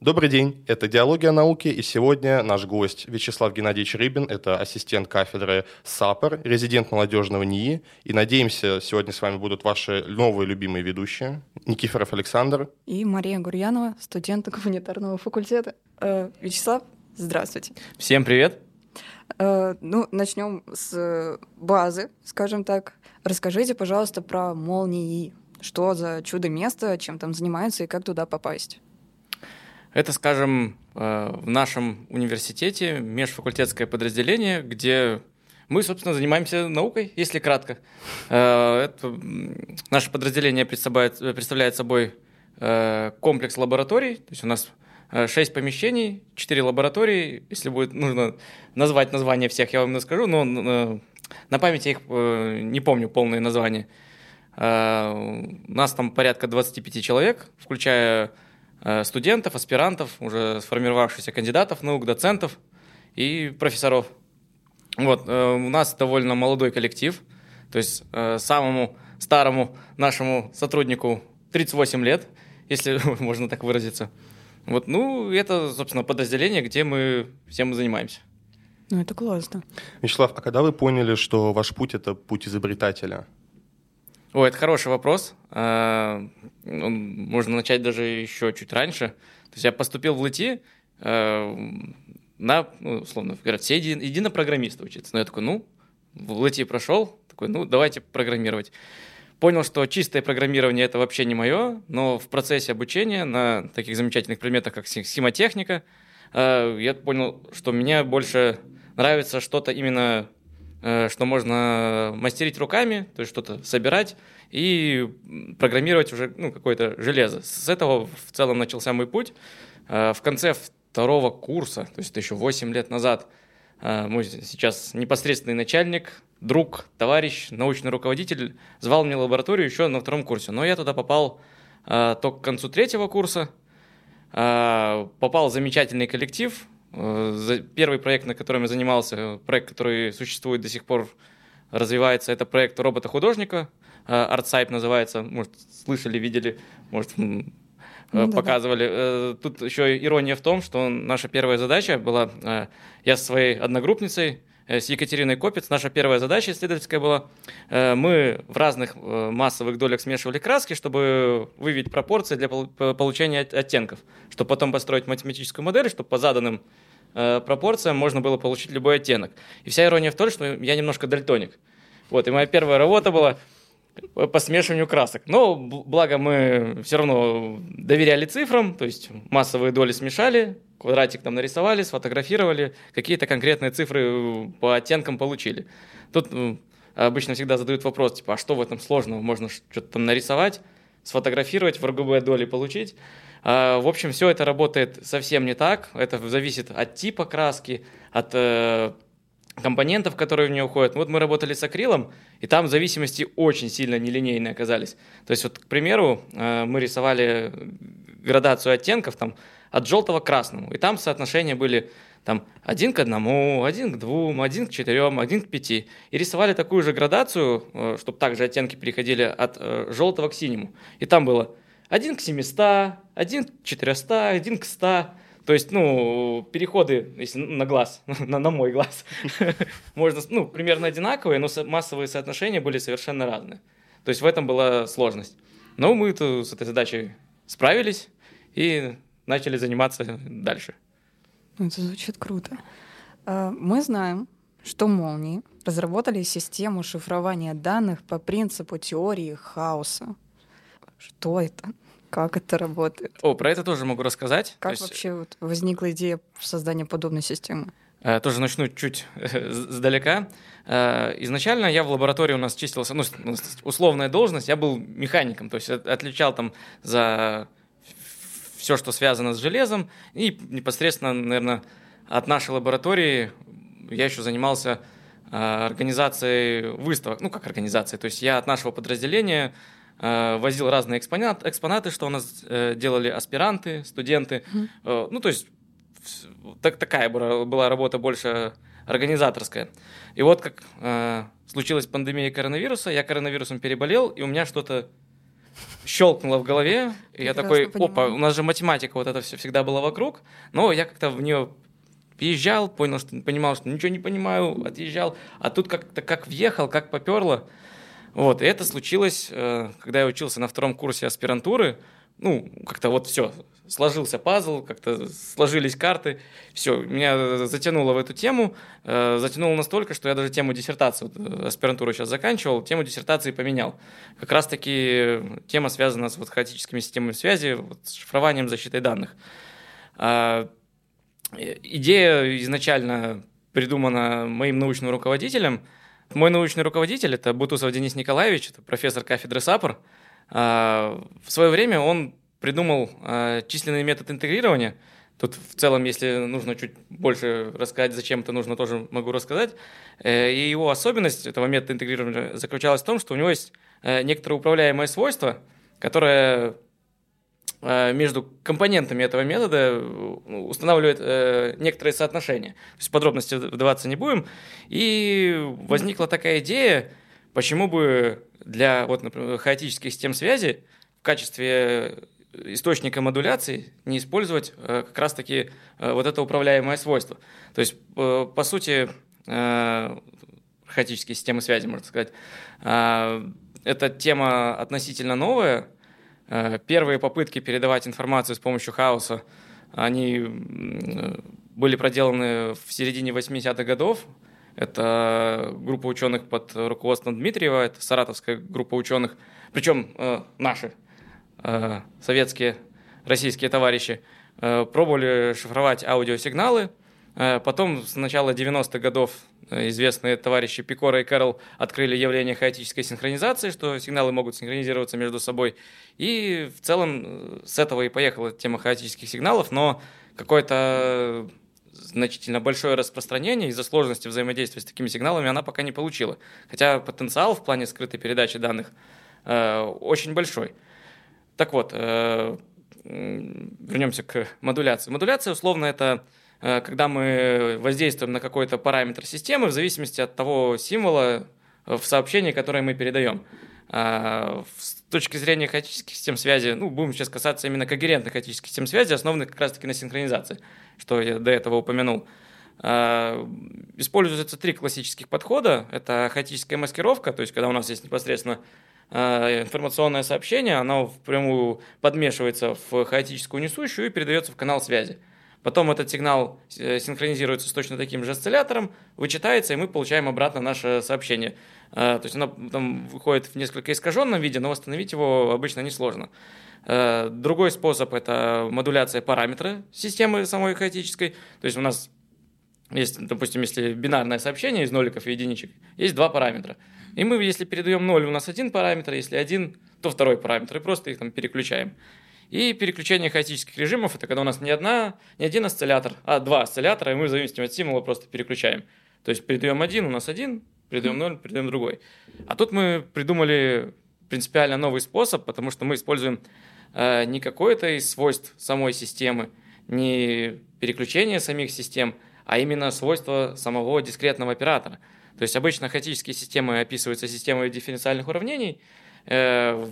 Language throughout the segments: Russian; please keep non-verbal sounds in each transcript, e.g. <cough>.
Добрый день, это «Диалоги о науке», и сегодня наш гость Вячеслав Геннадьевич Рыбин, это ассистент кафедры САПР, резидент молодежного НИИ, и надеемся, сегодня с вами будут ваши новые любимые ведущие, Никифоров Александр. И Мария Гурьянова, студент гуманитарного факультета. Э, Вячеслав, здравствуйте. Всем привет. Э, ну, начнем с базы, скажем так. Расскажите, пожалуйста, про молнии. Что за чудо-место, чем там занимаются и как туда попасть? Это, скажем, э, в нашем университете межфакультетское подразделение, где мы, собственно, занимаемся наукой, если кратко. Э, это, наше подразделение представляет, представляет собой э, комплекс лабораторий, то есть у нас шесть помещений, четыре лаборатории. Если будет нужно назвать название всех, я вам скажу, но на память я их не помню полные названия. У нас там порядка 25 человек, включая студентов, аспирантов, уже сформировавшихся кандидатов наук, доцентов и профессоров. Вот, э, у нас довольно молодой коллектив, то есть э, самому старому нашему сотруднику 38 лет, если <laughs> можно так выразиться. Вот, ну, это, собственно, подразделение, где мы всем и занимаемся. Ну, это классно. Вячеслав, а когда вы поняли, что ваш путь — это путь изобретателя? О, это хороший вопрос. А, можно начать даже еще чуть раньше. То есть я поступил в ЛТИ а, на, ну, условно говоря, все еди, единопрограммисты учиться. Но я такой, ну, в ЛТИ прошел, такой, ну, давайте программировать. Понял, что чистое программирование это вообще не мое, но в процессе обучения на таких замечательных предметах, как схемотехника, а, я понял, что мне больше нравится что-то именно что можно мастерить руками, то есть что-то собирать и программировать уже ну, какое-то железо. С этого в целом начался мой путь. Э, в конце второго курса, то есть это еще 8 лет назад, э, мой сейчас непосредственный начальник, друг, товарищ, научный руководитель звал в лабораторию еще на втором курсе. Но я туда попал только к концу третьего курса, попал в замечательный коллектив, Э, первый проект, на котором я занимался, проект, который существует до сих пор, развивается, это проект робота-художника, э, ArtSipe называется, может, слышали, видели, может, ну, показывали. Да. Тут еще ирония в том, что наша первая задача была, я со своей одногруппницей, с Екатериной Копец, наша первая задача исследовательская была, мы в разных массовых долях смешивали краски, чтобы выявить пропорции для получения оттенков, чтобы потом построить математическую модель, чтобы по заданным Э, пропорциям можно было получить любой оттенок. И вся ирония в том, что я немножко дальтоник. Вот, и моя первая работа была по смешиванию красок. Но благо мы все равно доверяли цифрам, то есть массовые доли смешали, квадратик там нарисовали, сфотографировали, какие-то конкретные цифры по оттенкам получили. Тут ну, обычно всегда задают вопрос, типа, а что в этом сложного? Можно что-то там нарисовать, сфотографировать, в RGB доли получить. А, в общем, все это работает совсем не так. Это зависит от типа краски, от э, компонентов, которые в нее уходят. Вот мы работали с акрилом, и там зависимости очень сильно нелинейные оказались. То есть, вот, к примеру, э, мы рисовали градацию оттенков там, от желтого к красному, и там соотношения были там один к одному, один к двум, один к четырем, один к пяти. И рисовали такую же градацию, э, чтобы также оттенки переходили от э, желтого к синему. И там было один к 700, один к 400, один к 100. То есть, ну, переходы, если на глаз, <laughs> на, на мой глаз, <laughs> можно, ну, примерно одинаковые, но массовые соотношения были совершенно разные. То есть в этом была сложность. Но мы с этой задачей справились и начали заниматься дальше. Ну, это звучит круто. А, мы знаем, что молнии разработали систему шифрования данных по принципу теории хаоса. Что это? Как это работает? О, про это тоже могу рассказать. Как есть... вообще вот возникла идея создания подобной системы? Э, тоже начну чуть э, сдалека. Э, изначально я в лаборатории у нас чистился, ну, условная должность, я был механиком, то есть отличал там за все, что связано с железом, и непосредственно, наверное, от нашей лаборатории я еще занимался организацией выставок, ну, как организацией, то есть я от нашего подразделения Э, возил разные экспонат, экспонаты, что у нас э, делали аспиранты, студенты. Mm-hmm. Ну, то есть так, такая была работа больше организаторская. И вот как э, случилась пандемия коронавируса, я коронавирусом переболел, и у меня что-то щелкнуло в голове, и я такой, Прекрасно опа, понимаю. у нас же математика вот это все всегда была вокруг, но я как-то в нее въезжал, понял, что понимал, что ничего не понимаю, отъезжал, а тут как-то как въехал, как поперло. Вот, и это случилось, э, когда я учился на втором курсе аспирантуры. Ну, как-то вот все, сложился пазл, как-то сложились карты. Все, меня затянуло в эту тему. э, Затянуло настолько, что я даже тему диссертации, вот, э, аспирантуру сейчас заканчивал, тему диссертации поменял. Как раз-таки тема связана с вот хаотическими системами связи, вот, с шифрованием, защитой данных. А, э, Идея изначально придумана моим научным руководителем. Мой научный руководитель – это Бутусов Денис Николаевич, это профессор кафедры САПР. А, В свое время он придумал а, численный метод интегрирования. Тут в целом, если нужно чуть больше рассказать, зачем это нужно, тоже могу рассказать. Э, И его особенность этого метода интегрирования заключалась в том, что у него есть э, некоторое управляемое свойство, которое э, между компонентами этого метода устанавливает некоторые соотношения. То есть подробности вдаваться не будем. И возникла такая идея, почему бы для вот, например, хаотических систем связи в качестве источника модуляции не использовать э, как раз-таки э, вот это управляемое свойство. То есть, э, по сути, э, хаотические системы связи, можно сказать, э, эта тема относительно новая, Э, Первые попытки передавать информацию с помощью хаоса, они были проделаны в середине 80-х годов. Это группа ученых под руководством Дмитриева, это саратовская группа ученых, причем э, наши э, советские, российские товарищи, э, пробовали шифровать аудиосигналы. Э, Потом с начала 90-х годов э, известные товарищи Пикора и Кэрролл открыли явление хаотической синхронизации, что сигналы могут синхронизироваться между собой. И в целом э, с этого и поехала тема хаотических сигналов, но какое-то значительно большое распространение из-за сложности взаимодействия с такими сигналами она пока не получила. Хотя потенциал в плане скрытой передачи данных э, очень большой. Так вот, э, вернемся к модуляции. Модуляция, условно, это э, когда мы воздействуем на какой-то параметр системы в зависимости от того символа э, в сообщении, которое мы передаем. А, С точки зрения хаотических систем связи, ну, будем сейчас касаться именно когерентных хаотических систем связи, основанных как раз-таки на синхронизации, что я до этого упомянул. А, Используются три классических подхода. Это хаотическая маскировка, то есть когда у нас есть непосредственно а, информационное сообщение, оно впрямую подмешивается в хаотическую несущую и передается в канал связи. Потом этот сигнал э, синхронизируется с точно таким же осциллятором, вычитается, и мы получаем обратно наше сообщение. А, То есть оно там выходит в несколько искаженном виде, но восстановить его обычно несложно. Э, Другой способ – это модуляция параметра системы самой хаотической. То есть у нас есть, допустим, если бинарное сообщение из ноликов и единичек, есть два параметра. И мы, если передаем ноль, у нас один параметр, если один, то второй параметр, и просто их там переключаем. И переключение хаотических режимов – это когда у нас не, одна, не один осциллятор, а два осциллятора, и мы в зависимости от символа просто переключаем. То есть передаем один, у нас один, передаем ноль, передаем другой. А тут мы придумали принципиально новый способ, потому что мы используем э, не какое-то из свойств самой системы, не переключение самих систем, а именно свойства самого дискретного оператора. То есть обычно хаотические системы описываются системой дифференциальных уравнений. Э,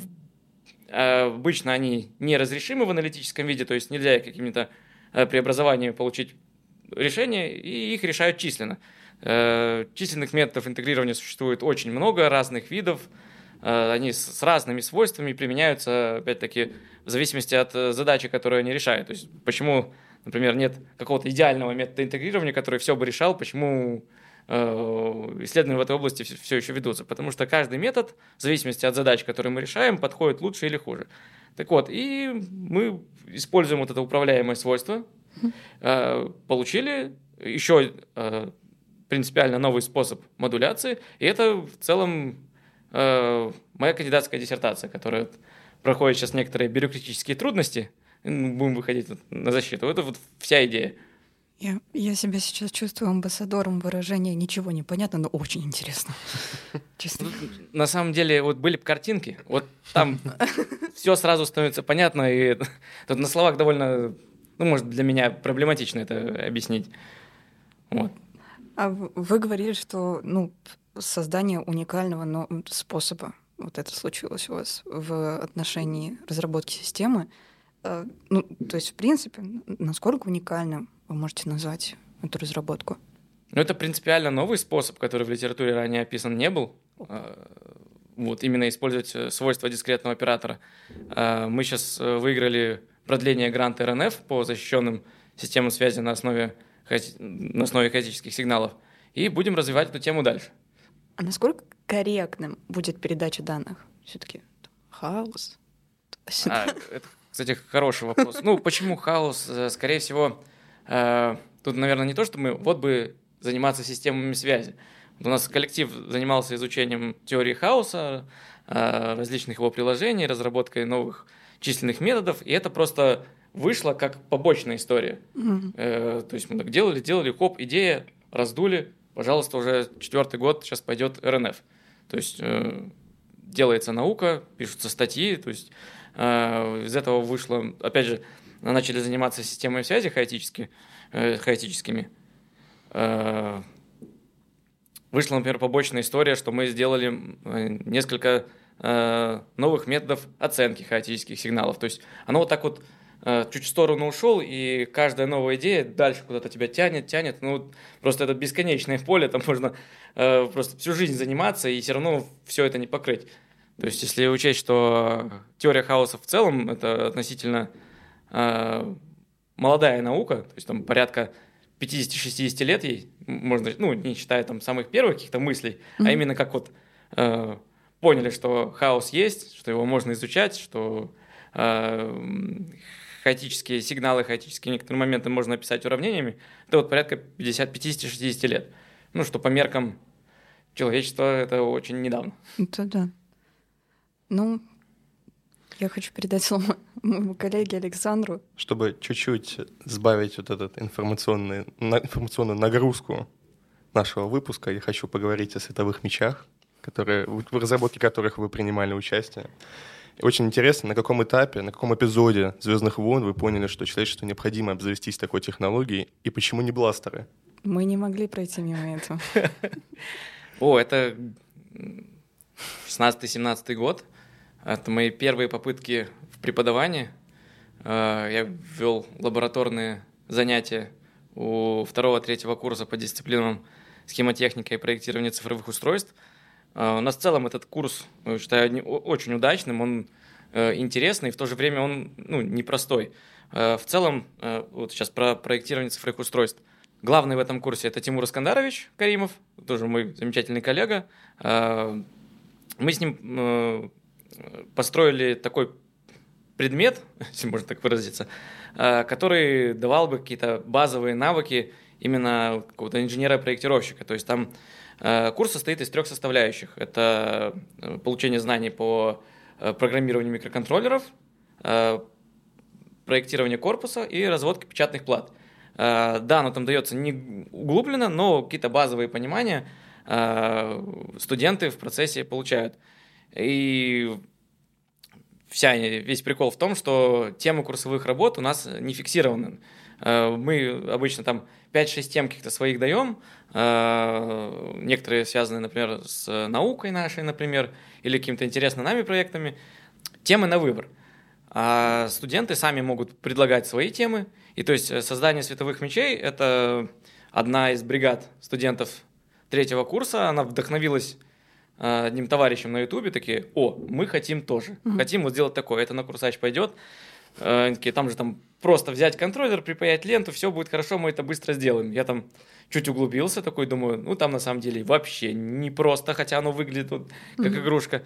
Обычно они неразрешимы в аналитическом виде, то есть нельзя какими-то э, преобразованиями получить решение, и их решают численно. Э, Численных методов интегрирования существует очень много разных видов. Э, Они с разными свойствами применяются, опять-таки, в зависимости от э, задачи, которую они решают. То есть почему, например, нет какого-то идеального метода интегрирования, который все бы решал, почему э, исследования в этой области все еще ведутся. Потому что каждый метод, в зависимости от задач, которые мы решаем, подходит лучше или хуже. Так вот, и мы используем вот это управляемое свойство, э, получили еще э, принципиально новый способ модуляции, и это в целом э, моя кандидатская диссертация, которая проходит сейчас некоторые бюрократические трудности, будем выходить на защиту. Это вот вся идея. Я, я себя сейчас чувствую амбассадором выражения «ничего не понятно, но очень интересно». <laughs> Честно. На самом деле, вот были бы картинки, вот там <laughs> все сразу становится понятно, и тут на словах довольно, ну, может, для меня проблематично это объяснить. Вот. А вы говорили, что ну, создание уникального но, способа вот это случилось у вас в отношении разработки системы. Э, ну, то есть, в принципе, насколько уникальным вы можете назвать эту разработку? Ну, это принципиально новый способ, который в литературе ранее описан не был. Э, вот именно использовать э, свойства дискретного оператора. Мы сейчас выиграли продление гранта РНФ по защищенным системам связи на основе, на основе хаотических сигналов. И будем развивать эту тему дальше. А насколько корректным будет передача данных? Все-таки хаос. А, это, кстати, хороший вопрос. Ну, почему хаос? Э, скорее всего, э, тут, наверное, не то, что мы вот бы заниматься системами связи. У нас коллектив занимался изучением теории хаоса, э, различных его приложений, разработкой новых численных методов, и это просто вышло как побочная история. Mm-hmm. Э, то есть мы так делали, делали, хоп, идея, раздули, пожалуйста, уже четвертый год сейчас пойдет РНФ. То есть э, делается наука, пишутся статьи, то есть э, из этого вышло, опять же, начали заниматься системой связи хаотически, э, хаотическими. Э, вышла, например, побочная история, что мы сделали э, несколько э, новых методов оценки хаотических сигналов. То есть оно вот так вот Э, чуть в сторону ушел, и каждая новая идея дальше куда-то тебя тянет, тянет. Ну, просто это бесконечное поле, там <laughs> можно э, просто всю жизнь заниматься, и все равно все это не покрыть. То есть, если учесть, что теория хаоса в целом это относительно э, молодая наука, то есть там порядка 50-60 лет ей, можно, ну, не считая там самых первых каких-то мыслей, mm-hmm. а именно как вот э, поняли, что хаос есть, что его можно изучать, что э, хаотические сигналы, хаотические некоторые моменты можно описать уравнениями, это вот порядка 50, 50-60 лет. Ну, что по меркам человечества это очень недавно. Это да. Ну, я хочу передать слово <laughs> моему коллеге Александру. Чтобы чуть-чуть сбавить вот эту информационную, информационную нагрузку нашего выпуска, я хочу поговорить о световых мечах, которые, в разработке которых вы принимали участие. Очень интересно, на каком этапе, на каком эпизоде «Звездных войн» вы поняли, что человечеству необходимо обзавестись такой технологией, и почему не бластеры? Мы не могли пройти мимо этого. <laughs> О, это 16-17 год. Это мои первые попытки в преподавании. А, я вел лабораторные занятия у второго-третьего курса по дисциплинам схемотехника и проектирование цифровых устройств – а, у нас в целом этот курс, я считаю, очень удачным, он э, интересный, в то же время он ну, непростой. В целом, э, вот сейчас про проектирование цифровых устройств. Главный в этом курсе это Тимур Искандарович Каримов, тоже мой замечательный коллега. Мы с ним э, построили такой предмет, <laughs> если можно так выразиться, который давал бы какие-то базовые навыки именно какого-то инженера-проектировщика. То есть там Э, курс состоит из трех составляющих. Это э, получение знаний по э, программированию микроконтроллеров, проектирование корпуса и разводка печатных плат. Да, оно там дается не углубленно, но какие-то базовые понимания студенты в процессе получают. И вся, весь прикол в том, что темы курсовых работ у нас не фиксированы. Мы обычно там 5-6 тем каких-то своих даем, а, некоторые связаны, например, с наукой нашей, например, или какими-то интересными нами проектами. Темы на выбор. А студенты сами могут предлагать свои темы. И то есть создание световых мечей – это одна из бригад студентов третьего курса. Она вдохновилась одним товарищем на Ютубе, такие, о, мы хотим тоже, mm-hmm. хотим вот сделать такое, это на курсач пойдет. А, такие, там же там просто взять контроллер, припаять ленту, все будет хорошо, мы это быстро сделаем. Я там чуть углубился, такой думаю, ну там на самом деле вообще не просто, хотя оно выглядит вот, как mm-hmm. игрушка.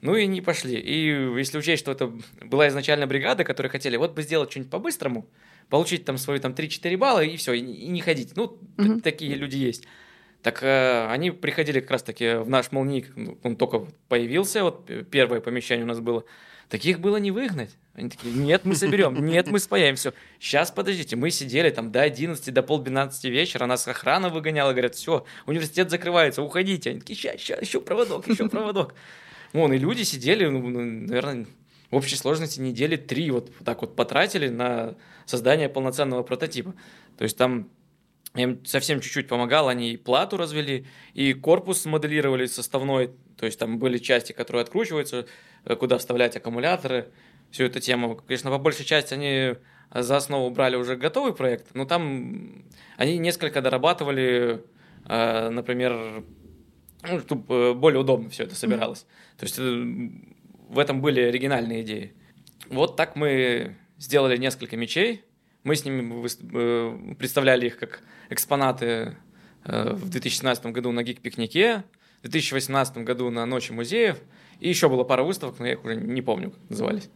Ну и не пошли. И если учесть, что это была изначально бригада, которые хотели вот бы сделать что-нибудь по-быстрому, получить там свои там 3-4 балла и все, и, и не ходить. Ну, mm-hmm. такие люди есть. Так э, они приходили как раз-таки в наш молник, он только появился, вот первое помещение у нас было. Таких было не выгнать. Они такие, нет, мы соберем, нет, мы спаяем, все. Сейчас, подождите, мы сидели там до 11, до пол 12 вечера, нас охрана выгоняла, говорят, все, университет закрывается, уходите. Они такие, сейчас, сейчас, еще проводок, еще проводок. Вон, и люди сидели, ну, ну, наверное, в общей сложности недели три вот так вот потратили на создание полноценного прототипа. То есть там им совсем чуть-чуть помогал, они и плату развели, и корпус моделировали составной, то есть там были части, которые откручиваются, э, куда вставлять аккумуляторы, всю эту тему. Конечно, по большей части они за основу брали уже готовый проект, но там они несколько дорабатывали, э, например, ну, чтобы более удобно все это собиралось. Mm-hmm. То есть э, в этом были оригинальные идеи. Вот так мы сделали несколько мечей. Мы с ними э, представляли их как экспонаты в 2017 году на гик-пикнике, в 2018 году на Ночи музеев, и еще было пара выставок, но я их уже не помню, как назывались.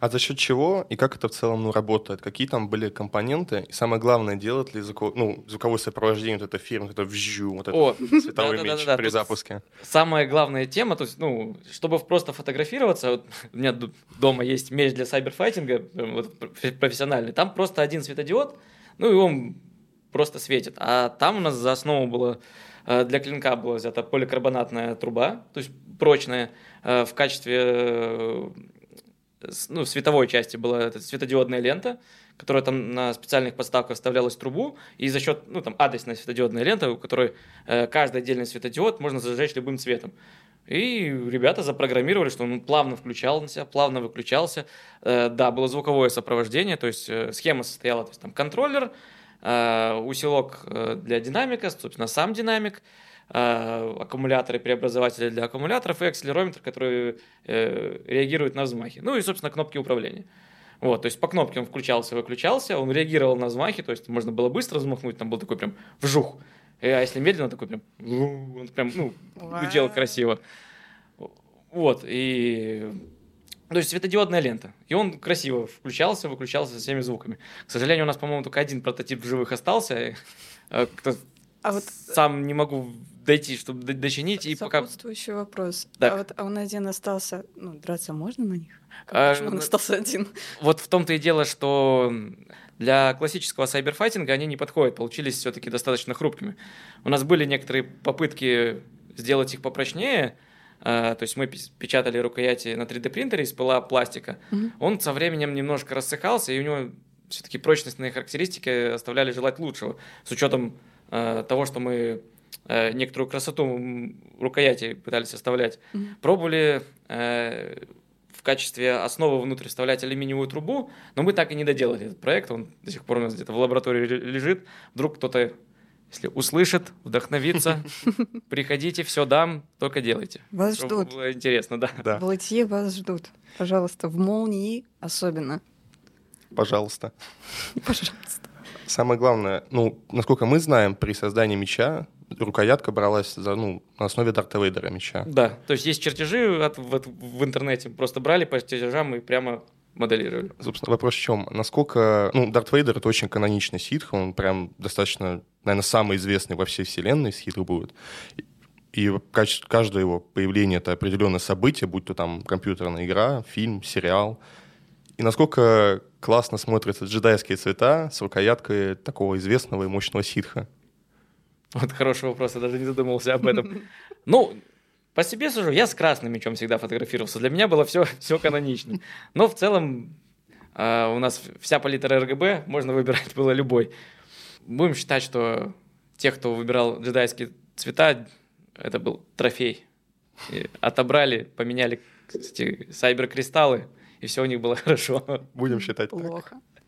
А за счет чего и как это в целом ну, работает? Какие там были компоненты? И самое главное, делает ли звуко... ну, звуковое сопровождение вот этой фирмы, вот это вжу, вот этот <laughs> световой да, меч да, да, при запуске? Самая главная тема, то есть, ну, чтобы просто фотографироваться, вот, <laughs> у меня дома есть меч для сайберфайтинга, вот, профессиональный, там просто один светодиод, ну и он просто светит. А там у нас за основу было э, для клинка была взята поликарбонатная труба, то есть прочная, э, в качестве э, ну, в световой части была эта светодиодная лента, которая там на специальных подставках вставлялась в трубу, и за счет, ну, там, адресная светодиодная лента, у которой э, каждый отдельный светодиод можно зажечь любым цветом. И ребята запрограммировали, что он плавно включался, плавно выключался. Э, да, было звуковое сопровождение, то есть э, схема состояла, то есть там контроллер, э, усилок э, для динамика, собственно, сам динамик, э, аккумуляторы, преобразователи для аккумуляторов и акселерометр, который э, реагирует на взмахи. Ну и, собственно, кнопки управления. Вот, то есть по кнопке он включался, выключался, он реагировал на взмахи, то есть можно было быстро взмахнуть, там был такой прям вжух. А если медленно, такой прям, он прям, ну, делал красиво. Вот, и то есть светодиодная лента. И он красиво включался, выключался со всеми звуками. К сожалению, у нас, по-моему, только один прототип в живых остался. А вот сам не могу дойти, чтобы дочинить. И пока... Сопутствующий вопрос. Да. А вот а он один остался, ну, драться можно на них? А, почему он остался один? Вот в том-то и дело, что для классического сайберфайтинга они не подходят, получились все-таки достаточно хрупкими. У нас были некоторые попытки сделать их попрочнее, Uh, то есть мы печатали рукояти на 3D принтере из пыла пластика. Mm-hmm. Он со временем немножко рассыхался, и у него все-таки прочностные характеристики оставляли желать лучшего. С учетом того, что мы э, некоторую красоту рукояти пытались оставлять. Mm-hmm. Пробовали э, в качестве основы внутрь вставлять алюминиевую трубу, но мы так и не доделали этот проект, он до сих пор у нас где-то в лаборатории лежит. Вдруг кто-то, если услышит, вдохновится, <laughs> приходите, все дам, только делайте. Вас ждут. Было интересно, да. да. В вас ждут. Пожалуйста, в молнии особенно. Пожалуйста. <laughs> Пожалуйста. Самое главное, ну, насколько мы знаем, при создании меча рукоятка бралась за, ну, на основе Дарта Вейдера меча. Да, то есть есть чертежи от, в, в интернете, просто брали по чертежам и прямо моделировали. Собственно, вопрос в чем? Насколько... Ну, Дарт Вейдер — это очень каноничный ситх, он прям достаточно, наверное, самый известный во всей вселенной ситх будет. И каждое его появление — это определенное событие, будь то там компьютерная игра, фильм, сериал. И насколько классно смотрятся джедайские цвета с рукояткой такого известного и мощного ситха. Вот хороший вопрос, я даже не задумывался об этом. Ну, по себе сужу, я с красным мечом всегда фотографировался. Для меня было все, все канонично. Но в целом э, у нас вся палитра РГБ, можно выбирать было любой. Будем считать, что тех, кто выбирал джедайские цвета, это был трофей. И отобрали, поменяли эти сайбер-кристаллы, и все у них было <laughs> хорошо. Будем считать Плохо. Так.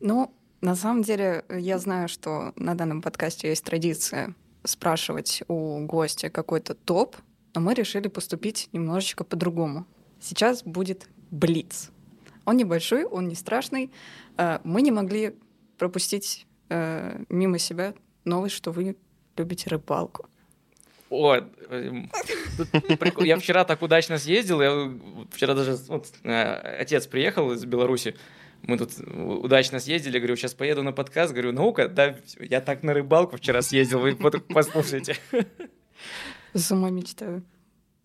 Ну, на самом деле, я знаю, что на данном подкасте есть традиция спрашивать у гостя какой-то топ, но мы решили поступить немножечко по-другому. Сейчас будет блиц. Он небольшой, он не страшный. Э, мы не могли пропустить э, мимо себя новость, что вы любите рыбалку. О, эм, я вчера так удачно съездил, я вчера даже вот, э, отец приехал из Беларуси, мы тут удачно съездили, говорю, сейчас поеду на подкаст, говорю, наука, да, я так на рыбалку вчера съездил, вы послушайте. Сама мечтаю.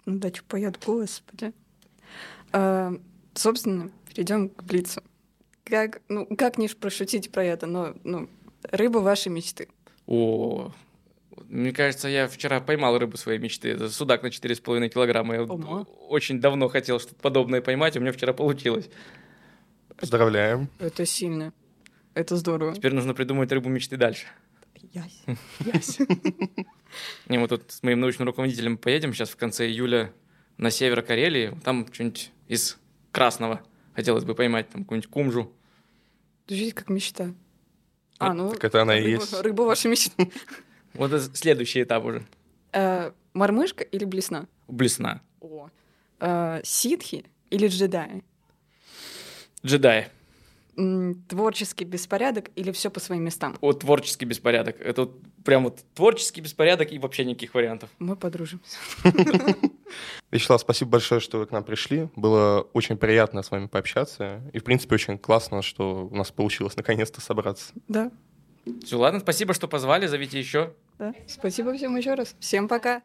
На дачу поеду, господи. А, собственно, перейдем к Блицу. Как, ну, как не прошутить про это, но ну, рыба вашей мечты. О, мне кажется, я вчера поймал рыбу своей мечты. Судак на 4,5 килограмма. Я Ого. очень давно хотел что-то подобное поймать, и у меня вчера получилось. Поздравляем. Это сильно. Это здорово. Теперь нужно придумать рыбу мечты дальше. Ясь. <laughs> Ясь. Не, мы тут с моим научным руководителем поедем сейчас в конце июля на север Карелии. Там что-нибудь из красного хотелось бы поймать, там какую-нибудь кумжу. Звучит как мечта. А, ну, Так это она и рыба, есть. рыба ваша мечта. Вот это следующий этап уже. Э, Мормышка или блесна? Блесна. О. Э, Ситхи или джедаи? Джедаи. Творческий беспорядок или все по своим местам? Вот творческий беспорядок. Это вот прям вот творческий беспорядок и вообще никаких вариантов. Мы подружимся. <laughs> Вячеслав, спасибо большое, что вы к нам пришли. Было очень приятно с вами пообщаться. И, в принципе, очень классно, что у нас получилось наконец-то собраться. Да, Все, ладно, спасибо, что позвали, зовите еще. Да. Спасибо всем еще раз. Всем пока.